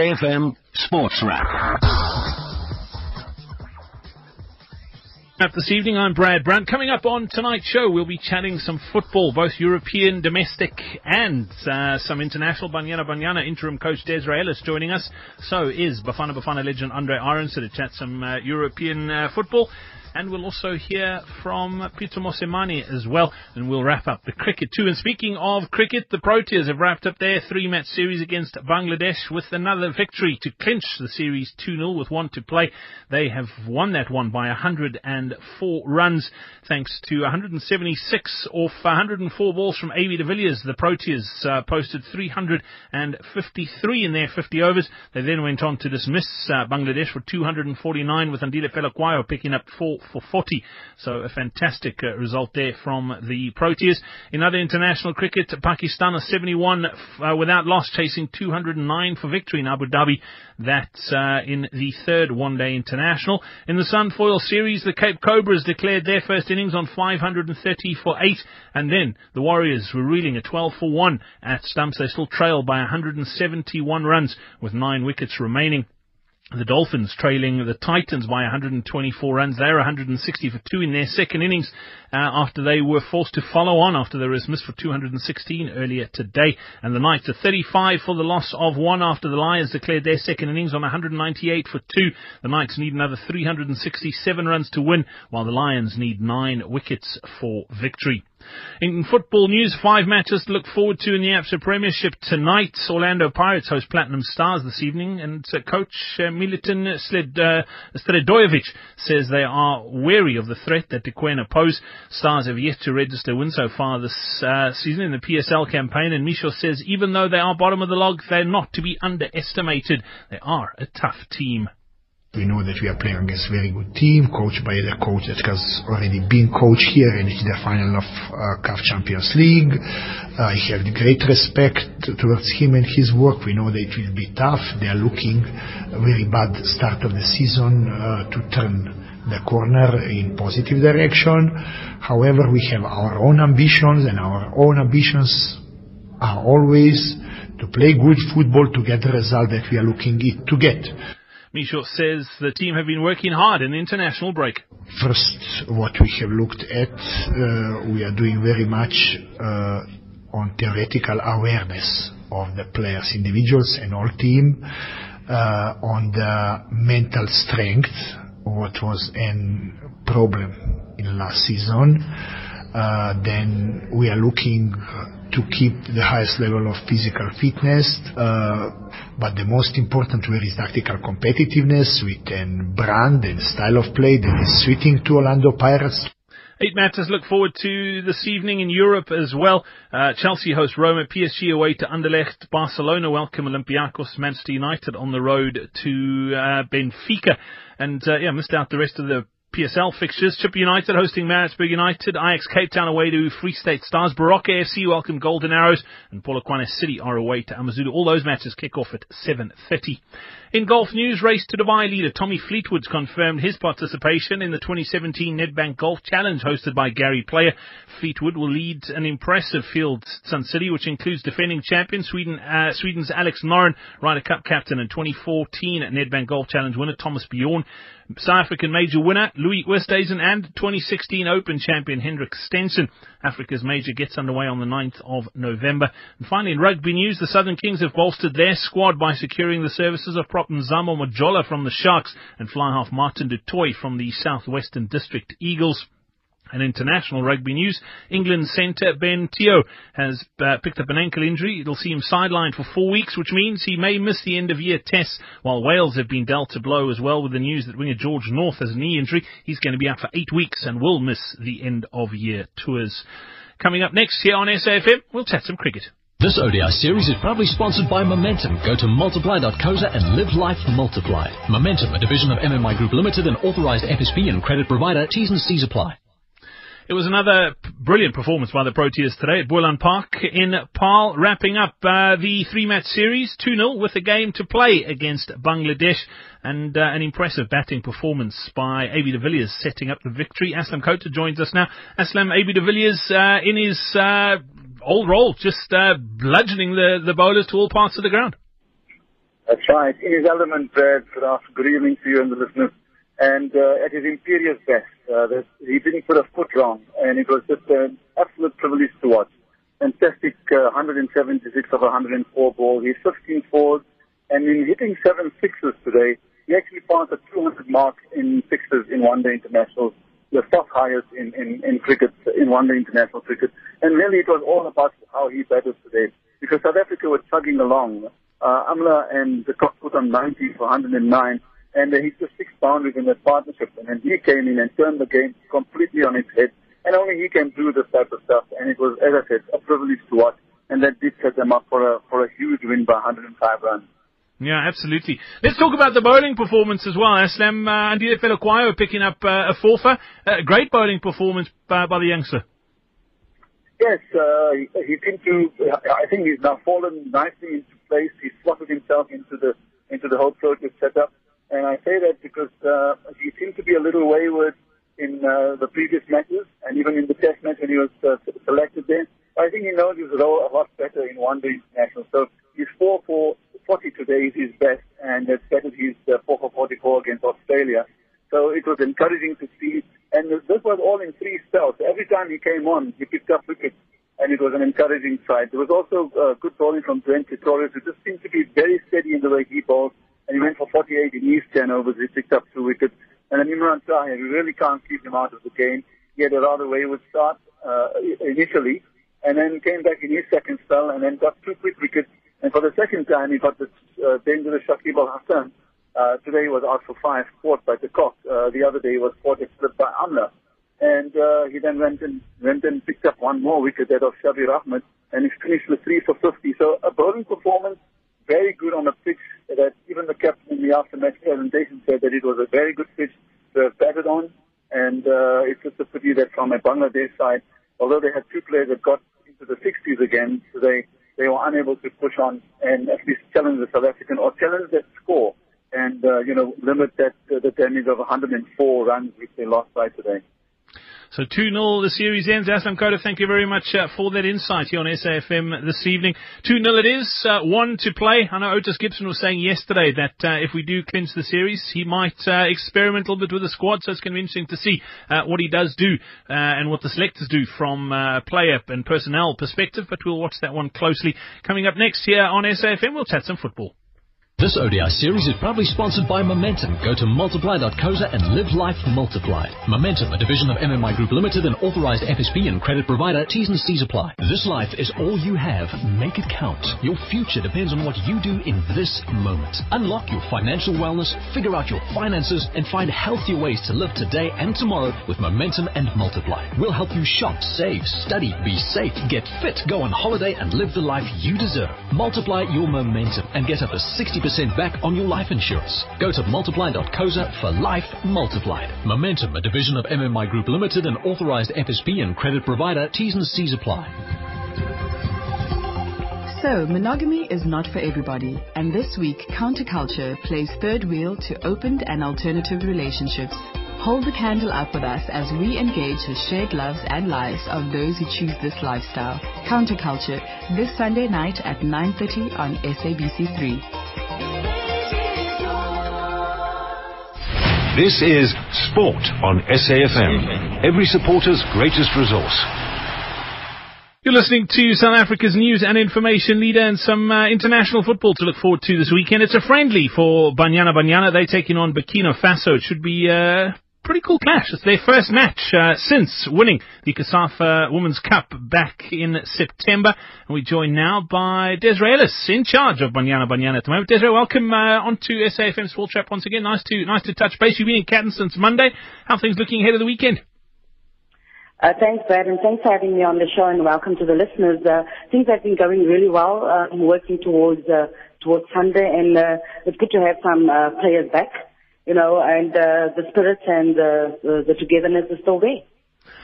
FM Sports Wrap. This evening, I'm Brad Brandt. Coming up on tonight's show, we'll be chatting some football, both European, domestic, and uh, some international. Banyana Banyana interim coach Desiree Ellis joining us. So is Bafana Bafana legend Andre Arendse to chat some uh, European uh, football. And we'll also hear from Pitso Mosimane as well. And we'll wrap up the cricket too. And speaking of cricket, the Proteas have wrapped up their three match series against Bangladesh with another victory to clinch the series 2 0 with one to play. They have won that one by 104 runs thanks to 176 off 104 balls from AB de Villiers. The Proteas uh, posted 353 in their 50 overs. They then went on to dismiss uh, Bangladesh for 249 with Andile Phehlukwayo picking up four for 40. So a fantastic uh, result there from the Proteas. In other international cricket, Pakistan are 71 uh, without loss, chasing 209 for victory in Abu Dhabi. That's uh, in the third one-day international. In the Sunfoil series, the Cape Cobras declared their first innings on 530 for 8, and then the Warriors were reeling a 12 for 1 at stumps. They still trail by 171 runs with nine wickets remaining. The Dolphins trailing the Titans by 124 runs. They're 160 for two in their second innings uh, after they were forced to follow on after they were dismissed for 216 earlier today. And the Knights are 35 for the loss of one after the Lions declared their second innings on 198 for two. The Knights need another 367 runs to win, while the Lions need nine wickets for victory. In football news, five matches to look forward to in the Absa Premiership tonight. Orlando Pirates host Platinum Stars this evening, and uh, coach uh, Milutin Sled, uh, says they are wary of the threat that De pose. Stars have yet to register win so far this uh, season in the PSL campaign, and Micho says even though they are bottom of the log, they're not to be underestimated. They are a tough team. We know that we are playing against a very good team, coached by the coach that has already been coached here in the final of uh, CAF Champions League. I have great respect towards him and his work. We know that it will be tough. They are looking a very bad start of the season uh, to turn the corner in positive direction. However, we have our own ambitions and our own ambitions are always to play good football to get the result that we are looking to get. Micho says the team have been working hard in the international break. First, what we have looked at, uh, we are doing very much uh, on theoretical awareness of the players, individuals and all team, uh, on the mental strength, what was a problem in last season. Uh, then we are looking to keep the highest level of physical fitness, uh, but the most important where is tactical competitiveness with a brand and style of play that is suiting to Orlando Pirates. Eight matches look forward to this evening in Europe as well. Uh, Chelsea host Roma, PSG away to Anderlecht, Barcelona welcome Olympiacos, Manchester United on the road to uh, Benfica. And uh, yeah, missed out the rest of the PSL fixtures. Chippa United hosting Maritzburg United. Ajax Cape Town away to Free State Stars. Baroka AFC welcome Golden Arrows. And Polokwane City are away to Amazulu. All those matches kick off at 7.30. In golf news, race to Dubai leader Tommy Fleetwood's confirmed his participation in the 2017 Nedbank Golf Challenge hosted by Gary Player. Fleetwood will lead an impressive field Sun City, which includes defending champion Sweden, uh, Sweden's Alex Noren, Ryder Cup captain and 2014 Nedbank Golf Challenge winner Thomas Bjorn, South African major winner Louis Oosthuizen and 2016 Open champion Henrik Stenson. Africa's major gets underway on the 9th of November. And finally, in rugby news, the Southern Kings have bolstered their squad by securing the services of prop Nzamo Majola from the Sharks and fly half Martin du Toit from the Southwestern District Eagles. And international rugby news, England centre Ben Te'o has uh, picked up an ankle injury. It'll see him sidelined for four weeks, which means he may miss the end of year tests, while Wales have been dealt a blow as well with the news that winger George North has a knee injury. He's going to be out for eight weeks and will miss the end of year tours. Coming up next here on SAFM, we'll chat some cricket. This ODI series is proudly sponsored by Momentum. Go to multiply.coza and live life multiplied. Momentum, a division of MMI Group Limited and authorized FSP and credit provider. T's and C's apply. It was another brilliant performance by the Proteas today at Boland Park in Paarl, wrapping up uh, the three-match series 2-0 with a game to play against Bangladesh and uh, an impressive batting performance by AB de Villiers setting up the victory. Aslam Khota joins us now. Aslam, AB de Villiers uh, in his uh, old role, just uh, bludgeoning the, the bowlers to all parts of the ground. That's right. In his element, Brad, good evening to you and the listeners. And uh, at his imperious best, uh, he didn't put a foot wrong, and it was just an absolute privilege to watch. Fantastic uh, 176 of 104 ball. He's 15 fours, and in hitting seven sixes today, he actually passed a 200 mark in sixes in one-day internationals, the fourth highest in, in, in cricket, in one-day international cricket. And really, it was all about how he batted today, because South Africa was chugging along uh, Amla and de Kock put on 90 for 109, and uh, he just six boundaries in that partnership. And then he came in and turned the game completely on its head. And only he can do this type of stuff. And it was, as I said, a privilege to watch. And that did set them up for a, for a huge win by 105 runs. Yeah, absolutely. Let's talk about the bowling performance as well. Aslam uh, Andile Phehlukwayo picking up uh, a forfer. Uh, great bowling performance by, by the youngster. Yes, uh, he, he seemed to. I think he's now fallen nicely into place. He slotted himself into the into the whole project setup, and I say that because uh, he seemed to be a little wayward in uh, the previous matches, and even in the Test match when he was uh, selected there. I think he knows his role a lot better in one day international. So his four for 40 today is his best, and that's better his uh, four for 44 against Australia. So it was encouraging to see and this was all in three spells. Every time he came on, he picked up wickets, and it was an encouraging sight. There was also uh, good bowling from Dwayne Pretorius, who just seemed to be very steady in the way he bowled, and he went for 48 in his 10 overs. He picked up two wickets. And then Imran Tahir, we really can't keep him out of the game. He had a rather wayward start uh, initially, and then came back in his second spell, and then got two quick wickets. And for the second time, he got the uh, dangerous Shakib Al Hasan, uh, today was out for five, caught by de Kock. Uh, the other day was caught and slipped by Amla. And uh, he then went and went and picked up one more wicket, that of Shabir Ahmed, and he finished with three for 50. So a bowling performance, very good on a pitch that even the captain in the after-match presentation said that it was a very good pitch to have batted on. And uh, it's just a pity that from a Bangladesh side, although they had two players that got into the 60s again today, they were unable to push on and at least challenge the South African or challenge that score and, uh, you know, limit that uh, the damage of 104 runs which they lost by today. So 2-0 the series ends. Aslam Khota, thank you very much uh, for that insight here on SAFM this evening. 2-0 it is, uh, one to play. I know Otis Gibson was saying yesterday that uh, if we do clinch the series, he might uh, experiment a little bit with the squad, so it's going to be interesting to see uh, what he does do uh, and what the selectors do from player and personnel perspective, but we'll watch that one closely. Coming up next here on SAFM, we'll chat some football. This ODI series is proudly sponsored by Momentum. Go to multiply.coza and live life multiplied. Momentum, a division of MMI Group Limited, an authorized FSP and credit provider. T's and C's apply. This life is all you have. Make it count. Your future depends on what you do in this moment. Unlock your financial wellness, figure out your finances, and find healthier ways to live today and tomorrow with Momentum and Multiply. We'll help you shop, save, study, be safe, get fit, go on holiday, and live the life you deserve. Multiply your momentum and get up to 60% percent back on your life insurance. Go to multiply.coza for life multiplied. Momentum, a division of MMI Group Limited, an authorized FSP and credit provider. T's and C's apply. So, monogamy is not for everybody, and this week, Counterculture plays third wheel to opened and alternative relationships. Hold the candle up with us as we engage the shared loves and lives of those who choose this lifestyle. Counterculture, this Sunday night at 9.30 on SABC3. This is Sport on SAFM, every supporter's greatest resource. You're listening to South Africa's news and information leader and some uh, international football to look forward to this weekend. It's a friendly for Banyana Banyana. They're taking on Burkina Faso. It should be uh, pretty cool clash. It's their first match uh, since winning the COSAFA Women's Cup back in September. And we joined now by Desiree Ellis, in charge of Banyana Banyana at the moment. Desiree, welcome uh, onto SAFM Sports Wrap once again. Nice to nice to touch base. You've been in Canton since Monday. How things looking ahead of the weekend? Uh, thanks, Brad, and thanks for having me on the show, and welcome to the listeners. Uh, things have been going really well. Uh, I'm working towards uh, towards Sunday, and uh, it's good to have some uh, players back you know, and uh, the spirit and uh, the, the togetherness is still there.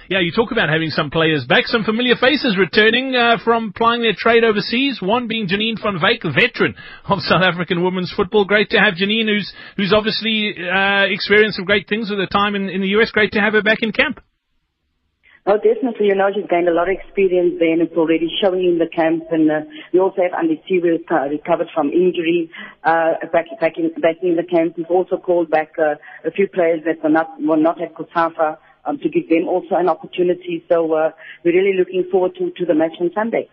Yeah, you talk about having some players back, some familiar faces returning uh, from plying their trade overseas. One being Janine van Wyk, veteran of South African women's football. Great to have Janine, who's who's obviously uh, experienced some great things with her time in, in the US. Great to have her back in camp. Oh, definitely. You know, she's gained a lot of experience there and it's already showing in the camp. And uh, we also have Andy Stewart uh, recovered from injury uh, back, back, in, back in the camp. We've also called back uh, a few players that were not, were not at COSAFA um, to give them also an opportunity. So uh, we're really looking forward to, to the match on Sunday.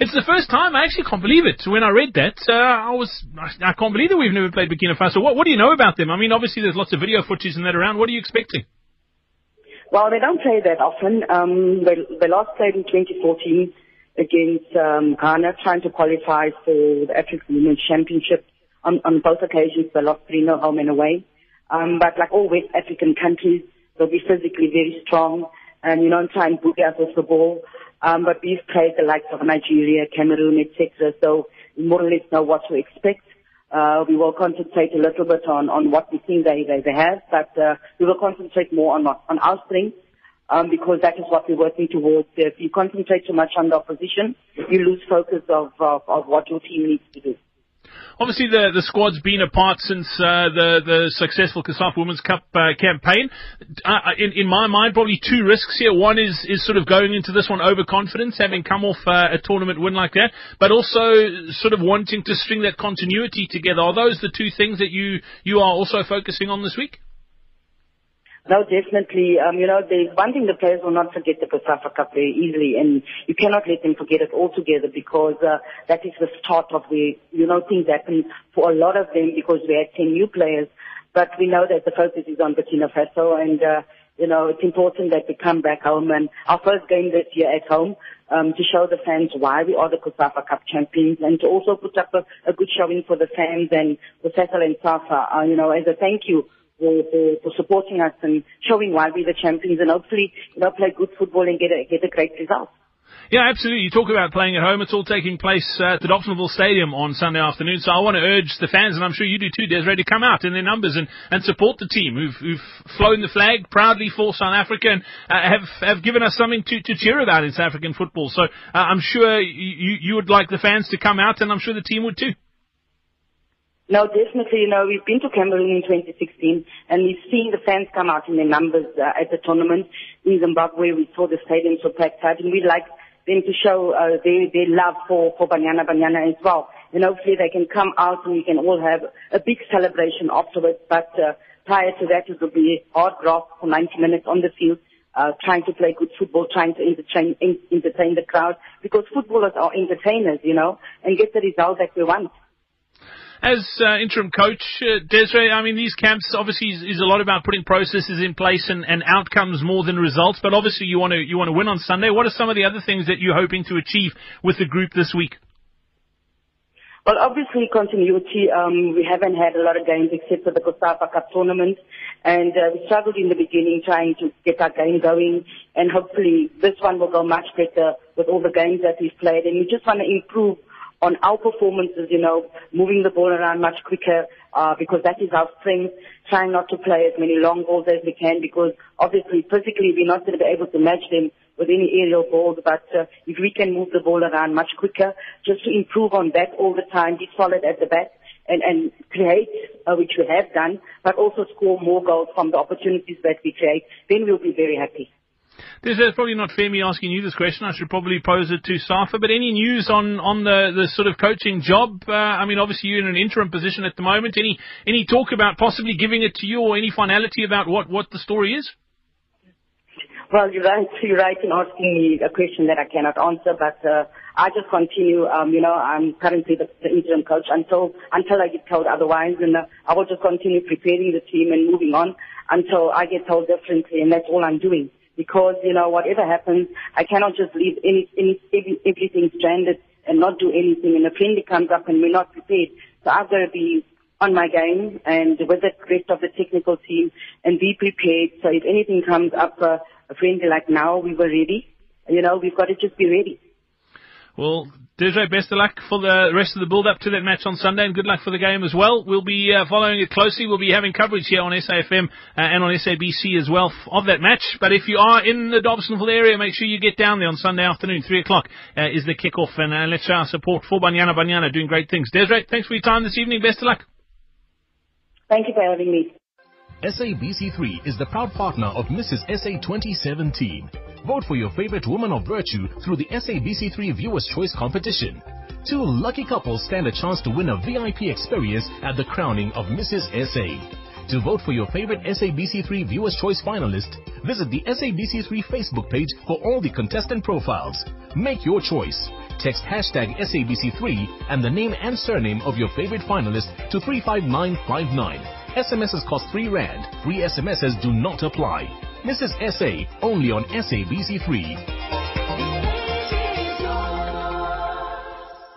It's the first time. I actually can't believe it. When I read that, uh, I was I can't believe that we've never played Burkina Faso. What, what do you know about them? I mean, obviously there's lots of video footage and that around. What are you expecting? Well, they don't play that often. Um, they, they last played in 2014 against um, Ghana, trying to qualify for the African Women's Championship. On, on both occasions, they lost 3 0 home and away. Um, but like all West African countries, they'll be physically very strong and, you know, try and boogie us off the ball. Um, but we've played the likes of Nigeria, Cameroon, etc. So we more or less know what to expect. Uh, we will concentrate a little bit on, on what we think they, they, they have, but uh, we will concentrate more on, on our strengths um, because that is what we're working towards. If you concentrate too much on the opposition, you lose focus of, of, of what your team needs to do. Obviously, the the squad's been apart since uh, the the successful COSAFA Women's Cup uh, campaign. Uh, in in my mind, probably two risks here. One is is sort of going into this one overconfidence, having come off uh, a tournament win like that, but also sort of wanting to string that continuity together. Are those the two things that you you are also focusing on this week? No, definitely. Um, you know, the one thing the players will not forget the COSAFA Cup very easily, and you cannot let them forget it altogether because uh, that is the start of the, you know, things happen for a lot of them because we had 10 new players. But we know that the focus is on Burkina Faso, and uh, you know, it's important that we come back home and our first game this year at home um, to show the fans why we are the COSAFA Cup champions and to also put up a, a good showing for the fans and for Sasol and Safa, uh, you know, as a thank you for, for, for supporting us and showing why we're the champions and hopefully, you know, play good football and get a, get a great result. Yeah, absolutely. You talk about playing at home. It's all taking place at the Dobsonville Stadium on Sunday afternoon. So I want to urge the fans, and I'm sure you do too, Desiree, to come out in their numbers and, and support the team who've, who've flown the flag proudly for South Africa and uh, have have given us something to, to cheer about in South African football. So uh, I'm sure you, you would like the fans to come out, and I'm sure the team would too. No, definitely. You know, we've been to Cameroon in 2016 and we've seen the fans come out in their numbers uh, at the tournament. In Zimbabwe, we saw the stadiums were packed out and we'd like them to show uh, their, their love for, for Banyana Banyana as well. And hopefully they can come out and we can all have a big celebration afterwards. But uh, prior to that, it will be hard graft for 90 minutes on the field. Uh, trying to play good football, trying to entertain, entertain the crowd, because footballers are entertainers, you know, and get the result that we want. As uh, interim coach, uh, Desiree, I mean, these camps obviously is, is, a lot about putting processes in place and, and outcomes more than results. But obviously, you want to you want to win on Sunday. What are some of the other things that you're hoping to achieve with the group this week? Well, obviously continuity. Um, we haven't had a lot of games except for the COSAFA Cup tournament, and uh, we struggled in the beginning trying to get our game going. And hopefully, this one will go much better with all the games that we've played. And we just want to improve on our performances, you know, moving the ball around much quicker, uh, because that is our strength, trying not to play as many long balls as we can, because obviously physically we're not going to be able to match them with any aerial balls, but uh, if we can move the ball around much quicker, just to improve on that all the time, be solid at the back, and, and create, uh, which we have done, but also score more goals from the opportunities that we create, then we'll be very happy. This is probably not fair me asking you this question. I should probably pose it to Safa. But any news on, on the, the sort of coaching job? Uh, I mean, obviously you're in an interim position at the moment. Any any talk about possibly giving it to you, or any finality about what, what the story is? Well, you're right. You're right in asking me a question that I cannot answer, but uh, I just continue. Um, you know, I'm currently the, the interim coach until until I get told otherwise, and uh, I will just continue preparing the team and moving on until I get told differently, and that's all I'm doing because, you know, whatever happens, I cannot just leave any, any, everything stranded and not do anything. And a friendly comes up and we're not prepared. So I've got to be on my game and with the rest of the technical team and be prepared. So if anything comes up, uh, a friendly like now, we were ready. You know, we've got to just be ready. Well, Desiree, best of luck for the rest of the build-up to that match on Sunday, and good luck for the game as well. We'll be uh, following it closely. We'll be having coverage here on SAFM uh, and on SABC as well of that match. But if you are in the Dobsonville area, make sure you get down there on Sunday afternoon. 3 o'clock uh, is the kick-off, and uh, let's show our support for Banyana Banyana doing great things. Desiree, thanks for your time this evening. Best of luck. Thank you for having me. SABC3 is the proud partner of Mrs. SA 2017. Vote for your favorite woman of virtue through the SABC3 Viewers' Choice competition. Two lucky couples stand a chance to win a VIP experience at the crowning of Mrs. SA. To vote for your favorite SABC3 Viewers' Choice finalist, visit the SABC3 Facebook page for all the contestant profiles. Make your choice. Text hashtag SABC3 and the name and surname of your favorite finalist to 35959. SMSs cost 3 Rand. Free SMSs do not apply. Mrs. SA, only on SABC3.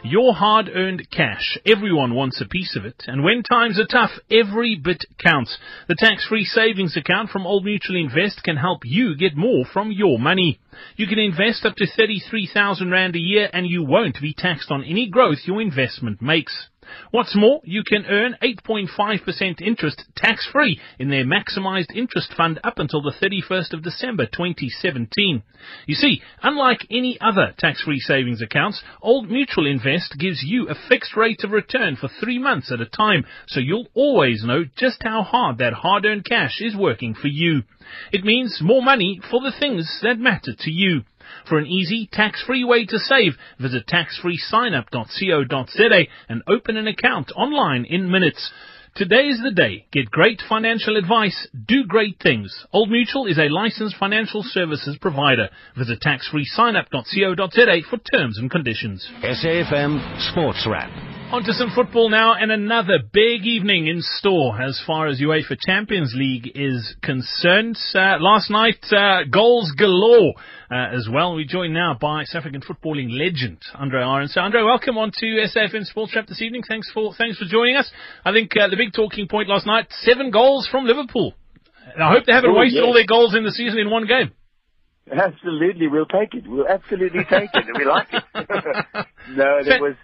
Your hard earned cash. Everyone wants a piece of it. And when times are tough, every bit counts. The tax free savings account from Old Mutual Invest can help you get more from your money. You can invest up to 33,000 Rand a year and you won't be taxed on any growth your investment makes. What's more, you can earn 8.5% interest tax-free in their maximized interest fund up until the 31st of December 2017. You see, unlike any other tax-free savings accounts, Old Mutual Invest gives you a fixed rate of return for three months at a time, so you'll always know just how hard that hard-earned cash is working for you. It means more money for the things that matter to you. For an easy, tax-free way to save, visit taxfreesignup.co.za and open an account online in minutes. Today is the day. Get great financial advice. Do great things. Old Mutual is a licensed financial services provider. Visit taxfreesignup.co.za for terms and conditions. SAFM Sports Wrap. On to some football now, and another big evening in store as far as UEFA Champions League is concerned. Uh, last night, uh, goals galore uh, as well. We're joined now by South African footballing legend Andre Arendse. So, Andre, welcome on to SAFM Sports Wrap this evening. Thanks for thanks for joining us. I think uh, the big talking point last night: seven goals from Liverpool. And I hope they haven't Oh, wasted yes. all their goals in the season in one game. Absolutely, we'll take it. We'll absolutely take it. We like it. no, there was.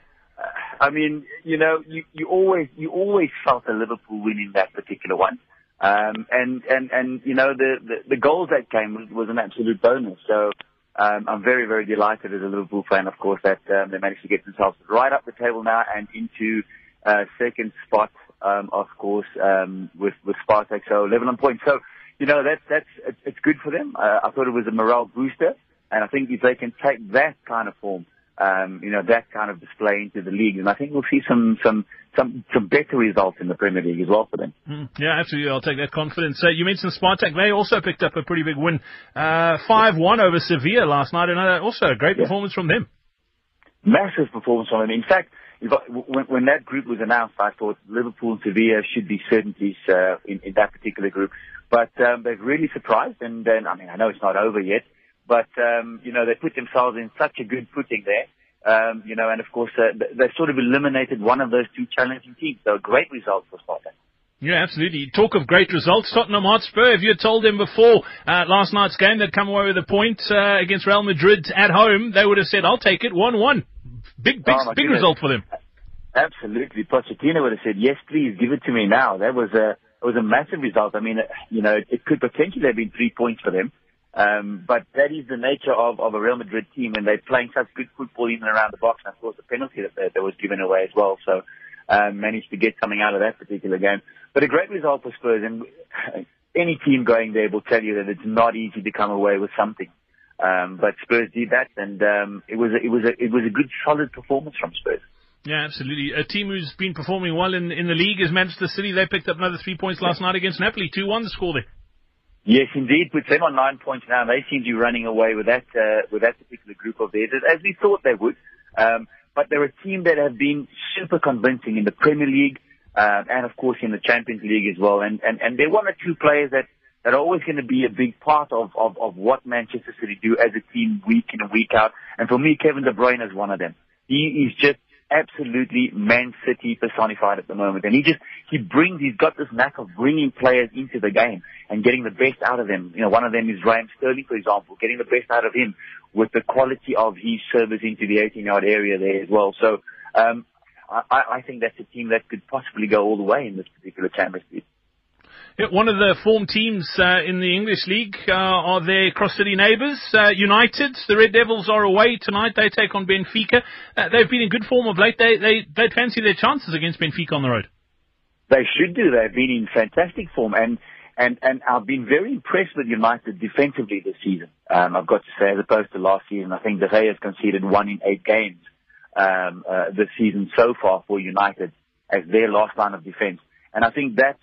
I mean, you know, you, you always you always felt a Liverpool winning that particular one, um, and and and you know the the, the goals that came was, was an absolute bonus. So um, I'm very very delighted as a Liverpool fan, of course, that um, they managed to get themselves right up the table now and into uh, second spot, um, of course, um, with with Spartak. So 11 points. So you know that's that's it's, it's good for them. Uh, I thought it was a morale booster, and I think if they can take that kind of form, um, you know, that kind of display into the league, and I think we'll see some some some some better results in the Premier League as well for them. Mm, Yeah, absolutely. I'll take that confidence. Uh, you mentioned Spartak. They also picked up a pretty big win. Uh, 5-1 over Sevilla last night. And uh, also a great Yeah. performance from them. massive performance from them. In fact, when, when that group was announced, I thought Liverpool and Sevilla should be certainties uh, in, in that particular group. But um, they've really surprised, and then I mean I know it's not over yet, but um, you know they put themselves in such a good footing there. Um, you know, and of course uh, they sort of eliminated one of those two challenging teams. So a great result for Spartak. Yeah, absolutely. Talk of great results. Tottenham Hotspur, if you had told them before uh, last night's game they'd come away with a point uh, against Real Madrid at home, they would have said, I'll take it, 1-1. Big, big, Oh, big goodness. result for them. Absolutely. Pochettino would have said, yes, please, give it to me now. That was a, it was a massive result. I mean, uh, you know, it could potentially have been three points for them. Um, but that is the nature of, of a Real Madrid team when they're playing such good football and around the box. And of course, the penalty that, that, that was given away as well. So, um, managed to get something out of that particular game. But a great result for Spurs. And any team going there will tell you that it's not easy to come away with something. Um, but Spurs did that, and um, it was a, it was a, it was a good, solid performance from Spurs. Yeah, absolutely. A team who's been performing well in, in the league is Manchester City. They picked up another three points last night against Napoli. 2-1 the score there. Yes, indeed. Puts them on nine points now. They seem to be running away with that uh, with that particular group of theirs, as we thought they would. Um, but they're a team that have been super convincing in the Premier League uh, and, of course, in the Champions League as well. And and, and they're one or two players that, that are always going to be a big part of, of, of what Manchester City do as a team week in and week out. And for me, Kevin De Bruyne is one of them. He is just absolutely Man City personified at the moment. And he just, he brings, he's got this knack of bringing players into the game and getting the best out of them. You know, one of them is Raheem Sterling, for example, getting the best out of him with the quality of his service into the 18 yard area there as well. So, um, I, I think that's a team that could possibly go all the way in this particular Champions League. Yeah, one of the form teams uh, in the English League uh, are their cross-city neighbours, uh, United. The Red Devils are away tonight. They take on Benfica. Uh, they've been in good form of late. They, they, they'd fancy their chances against Benfica on the road. They should do. They've been in fantastic form, and and and I've been very impressed with United defensively this season. Um, I've got to say, as opposed to last season, I think De Gea has conceded one in eight games um, uh, this season so far for United as their last line of defence, and I think that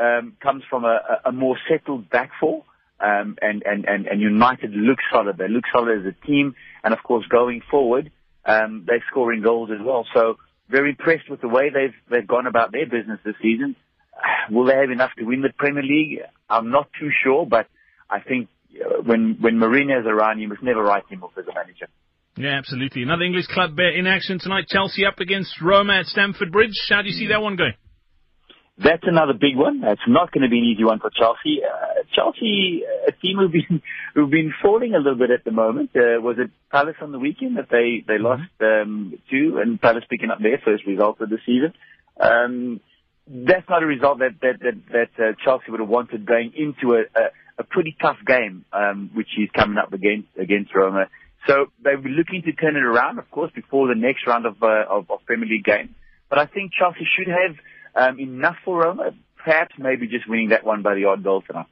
um, comes from a, a more settled back four. Um, and, and, and, and United look solid. They look solid as a team. And of course, going forward, um, they're scoring goals as well. So very impressed with the way they've, they've gone about their business this season. Will they have enough to win the Premier League? I'm not too sure, but I think uh, when, when Mourinho's around, you must never write him off as a manager. Yeah, absolutely. Another English club in action tonight. Chelsea up against Roma at Stamford Bridge. How do you see that one going? That's another big one. That's not going to be an easy one for Chelsea. Uh, Chelsea, a team who've been who've been falling a little bit at the moment. Uh, was it Palace on the weekend that they they mm-hmm. lost um, two, and Palace picking up their first result of the season. Um, that's not a result that that that, that uh, Chelsea would have wanted going into a, a, a pretty tough game, um, which is coming up against against Roma. So they'll be looking to turn it around, of course, before the next round of uh, of, of Premier League games. But I think Chelsea should have um, enough for Roma, perhaps maybe just winning that one by the odd goal tonight.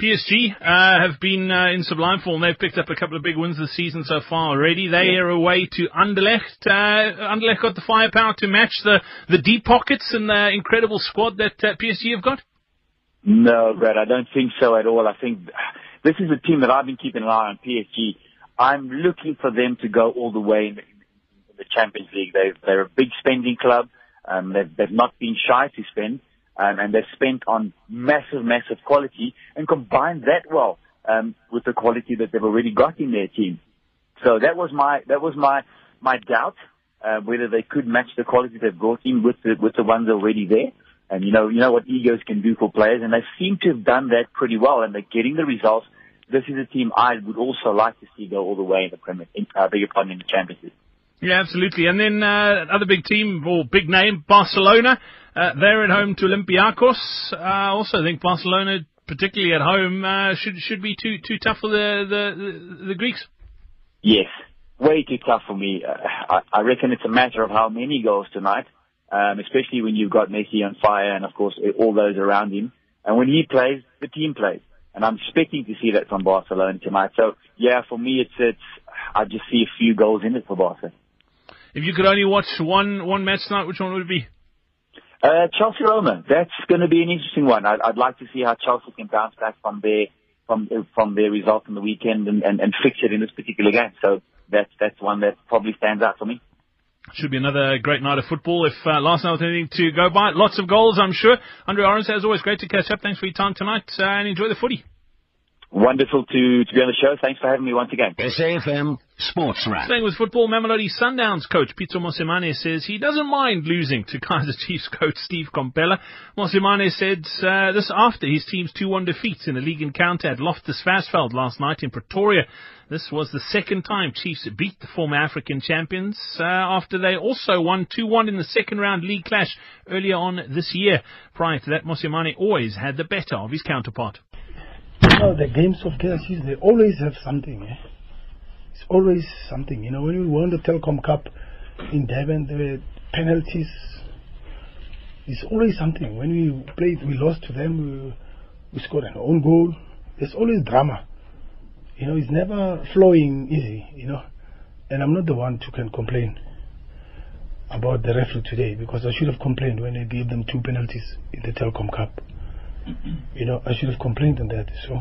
PSG uh, have been uh, in sublime form. They've picked up a couple of big wins this season so far already. They yeah. are away to Anderlecht. Uh, Anderlecht got the firepower to match the, the deep pockets and the incredible squad that uh, PSG have got? No, Brad, I don't think so at all. I think this is a team that I've been keeping an eye on, PSG. I'm looking for them to go all the way in the, in the Champions League. They've, they're a big spending club. Um, they've, they've not been shy to spend, um, and they've spent on massive, massive quality and combined that well um, with the quality that they've already got in their team. So that was my that was my my doubt uh, whether they could match the quality they've brought in with the with the ones already there. And you know you know what egos can do for players, and they seem to have done that pretty well, and they're getting the results. This is a team I would also like to see go all the way in the Premier, in, uh, your pardon, in the Champions. Yeah, absolutely. And then uh, another big team or big name, Barcelona. Uh, they're at home to Olympiacos. I uh, also think Barcelona, particularly at home, uh, should should be too too tough for the the, the, the Greeks. Yes, way too tough for me. Uh, I, I reckon it's a matter of how many goals tonight, um, especially when you've got Messi on fire and of course all those around him. And when he plays, the team plays. And I'm expecting to see that from Barcelona tonight. So yeah, for me, it's it's I just see a few goals in it for Barcelona. If you could only watch one one match tonight, which one would it be? Uh, Chelsea Roma. That's going to be an interesting one. I'd, I'd like to see how Chelsea can bounce back from their from from their result on the weekend and, and, and fix it in this particular game. So that's that's one that probably stands out for me. Should be another great night of football. If uh, last night was anything to go by, lots of goals, I'm sure. Andre Arendse, as always, great to catch up. Thanks for your time tonight, uh, and enjoy the footy. Wonderful to, to be on the show. Thanks for having me once again. SAFM Sports Wrap. Staying with football, Mamelodi Sundowns coach Pitso Mosimane says he doesn't mind losing to Kaizer Chiefs coach Steve Komphela. Mosimane said uh, this after his team's 2-1 defeat in a league encounter at Loftus Versfeld last night in Pretoria. This was the second time Chiefs beat the former African champions uh, after they also won 2-1 in the second round league clash earlier on this year. Prior to that, Mosimane always had the better of his counterpart. You know, the games of KLCs, they always have something. Eh? It's always something. You know, when we won the Telkom Cup in there were penalties. It's always something. When we played, we lost to them, we, we scored an own goal. There's always drama. You know, it's never flowing easy, you know. And I'm not the one who can complain about the referee today because I should have complained when I gave them two penalties in the Telkom Cup. You know, I should have complained on that. So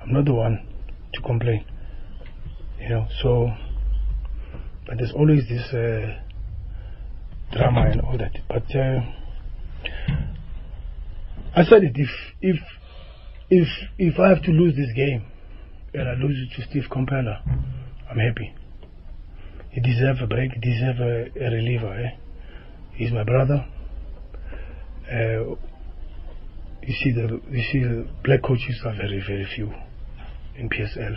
I'm not the one to complain. You know, so but there's always this uh, drama and all that. But uh, I said it. If if if if I have to lose this game and I lose it to Steve Komphela, I'm happy. He deserves a break. He deserves a, a reliever. Eh? He's my brother. Uh, you see the you see the black coaches are very very few in PSL,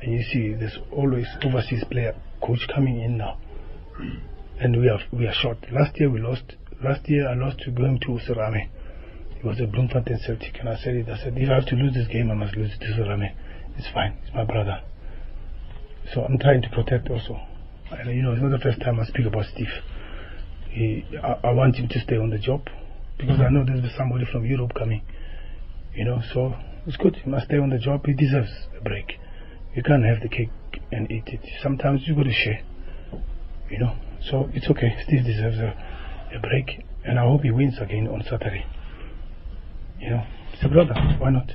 and you see there's always overseas player coach coming in now, and we are we are short. Last year we lost. Last year I lost to going to Serame. It was a Bloemfontein Celtic, and I said it. I said if I have to lose this game, I must lose to Serame. It's fine. It's my brother. So I'm trying to protect also. And you know, it's not the first time I speak about Steve. He, I, I want him to stay on the job because I know there's somebody from Europe coming. You know, so it's good. He must stay on the job. He deserves a break. You can't have the cake and eat it. Sometimes you got to share. You know, so it's okay. Steve deserves a, a break, and I hope he wins again on Saturday. You know, it's a brother. Why not?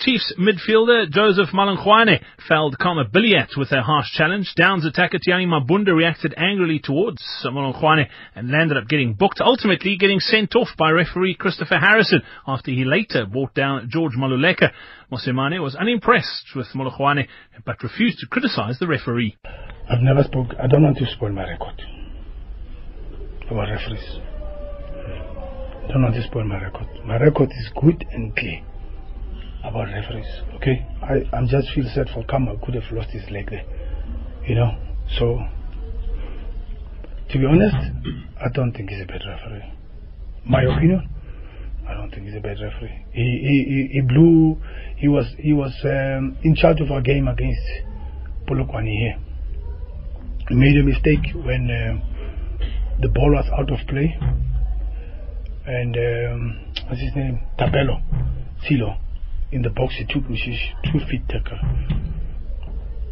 Chiefs midfielder Joseph Molangoane felled Khama Billiat with a harsh challenge. Downs attacker Tiyani Mabunda reacted angrily towards Molangoane and landed up getting booked, ultimately getting sent off by referee Christopher Harrison after he later brought down George Maluleka. Mosimane was unimpressed with Molangoane but refused to criticize the referee. I've never spoke. I don't want to spoil my record about referees. I don't want to spoil my record. My record is good and clear about referees. Okay, I I'm just feel sad for Khama could have lost his leg there. You know, so to be honest, I don't think he's a bad referee. My opinion, I don't think he's a bad referee. He he he, he blew. He was he was um, in charge of our game against Polokwane here. He made a mistake when um, the ball was out of play, and um, what's his name? Tapelo, Silo in the box he took which is two feet tackle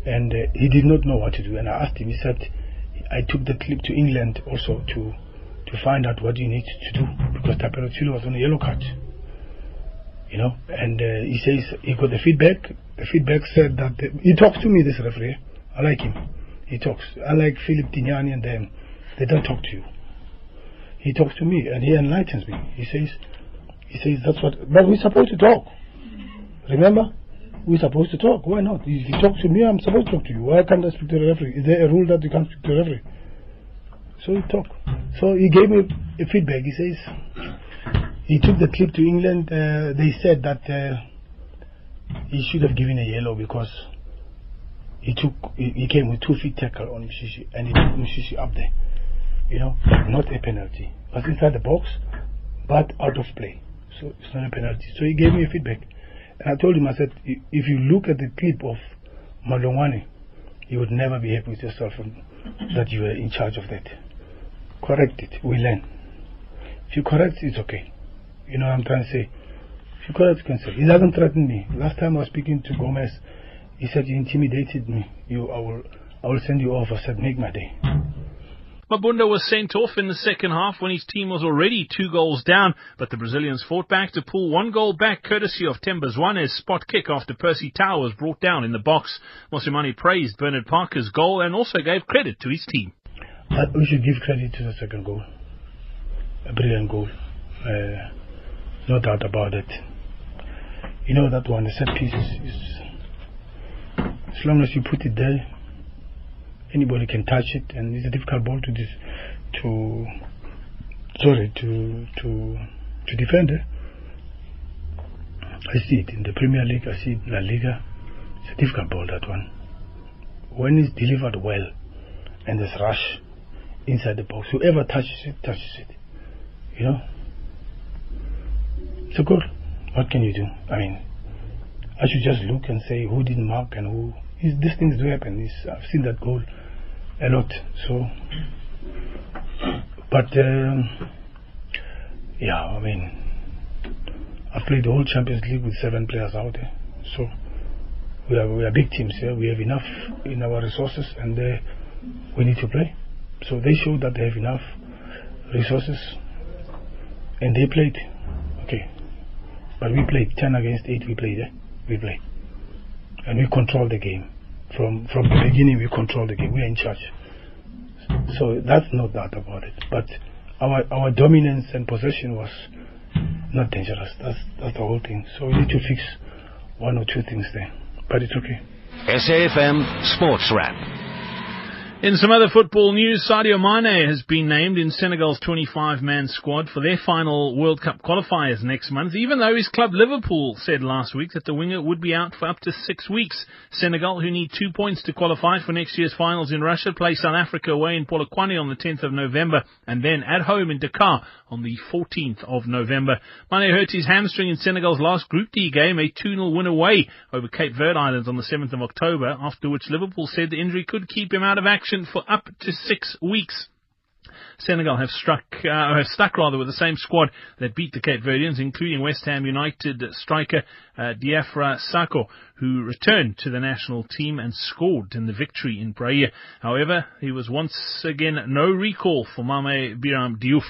and uh, he did not know what to do. And I asked him he said I took the clip to England also to to find out what you need to do because Taperotulo was on a yellow card. You know? And uh, he says he got the feedback. The feedback said that the, he talks to me this referee. I like him. He talks. I like Philip Tignani and them. They don't talk to you. He talks to me and he enlightens me. He says he says that's what but we're supposed to talk Remember? We're supposed to talk. Why not? If you talk to me, I'm supposed to talk to you. Why can't I speak to the referee? Is there a rule that you can't speak to the referee? So he talked. So he gave me a feedback. He says he took the clip to England. Uh, they said that uh, he should have given a yellow because he took he, he came with two feet tackle on Mshishi and he took Mshishi up there. You know, not a penalty. Was inside the box, but out of play. So it's not a penalty. So he gave me a feedback. And I told him, I said, if you look at the clip of Molangoane, you would never be happy with yourself that you were in charge of that. Correct it. We learn. If you correct, it's okay. You know what I'm trying to say? If you correct, you can say. He doesn't threaten me. Last time I was speaking to Gomez, he said, you intimidated me. You, I will, I will send you off. I said, make my day. Mabunda was sent off in the second half when his team was already two goals down, but the Brazilians fought back to pull one goal back courtesy of Themba Zwane's spot kick after Percy Tau was brought down in the box. Mosimane praised Bernard Parker's goal and also gave credit to his team. But we should give credit to the second goal. A brilliant goal. Uh, no doubt about it. You know that one, the set piece is, as long as you put it there, anybody can touch it, and it's a difficult ball to dis, to sorry to to to defend. Eh? I see it in the Premier League. I see it in La Liga. It's a difficult ball that one. When it's delivered well, and there's rush inside the box, whoever touches it touches it. You know. A goal. What can you do? I mean, I should just look and say who didn't mark and who. These things do happen. It's, I've seen that goal a lot. So, but um, yeah, I mean, I've played the whole Champions League with seven players out there. So we are we are big teams here. We have enough in our resources, and uh, we need to play. So they showed that they have enough resources, and they played. Okay, but we played ten against eight. We played. Eh? We played, and we control the game from from the beginning we control the game. We're in charge. So that's no doubt about it. But our our dominance and possession was not dangerous. That's that's the whole thing. So we need to fix one or two things there. But it's okay. SAFM Sports Wrap. In some other football news, Sadio Mane has been named in Senegal's 25-man squad for their final World Cup qualifiers next month, even though his club Liverpool said last week that the winger would be out for up to six weeks. Senegal, who need two points to qualify for next year's finals in Russia, play South Africa away in Polokwane on the 10th of November and then at home in Dakar on the 14th of November. Mane hurt his hamstring in Senegal's last Group D game, a 2-0 win away over Cape Verde Islands on the 7th of October, after which Liverpool said the injury could keep him out of action for up to six weeks. Senegal have struck, uh, have stuck rather with the same squad that beat the Cape Verdeans, including West Ham United striker uh, Diafra Sakho, who returned to the national team and scored in the victory in Praia. However, he was once again no recall for Mame Biram Diouf.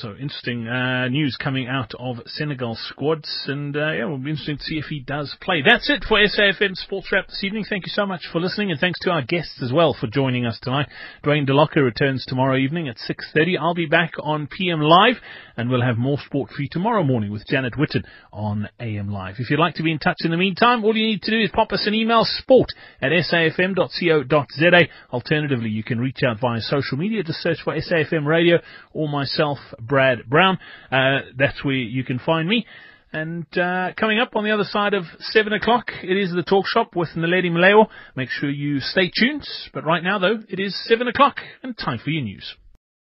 So interesting uh, news coming out of Senegal squads, and uh, yeah, it'll be interesting to see if he does play. That's it for SAFM Sports Wrap this evening. Thank you so much for listening, and thanks to our guests as well for joining us tonight. Dwayne DeLocca returns tomorrow evening at 6:30. I'll be back on PM Live, and we'll have more sport for you tomorrow morning with Janet Witten on AM Live. If you'd like to be in touch in the meantime, all you need to do is pop us an email: sport at safm.co.za. Alternatively, you can reach out via social media. Just search for SAFM Radio or myself. Brad Brown. Uh, that's where you can find me. And uh, coming up on the other side of 7 o'clock, it is the talk shop with Naledi Maleo. Make sure you stay tuned. But right now, though, it is 7 o'clock and time for your news.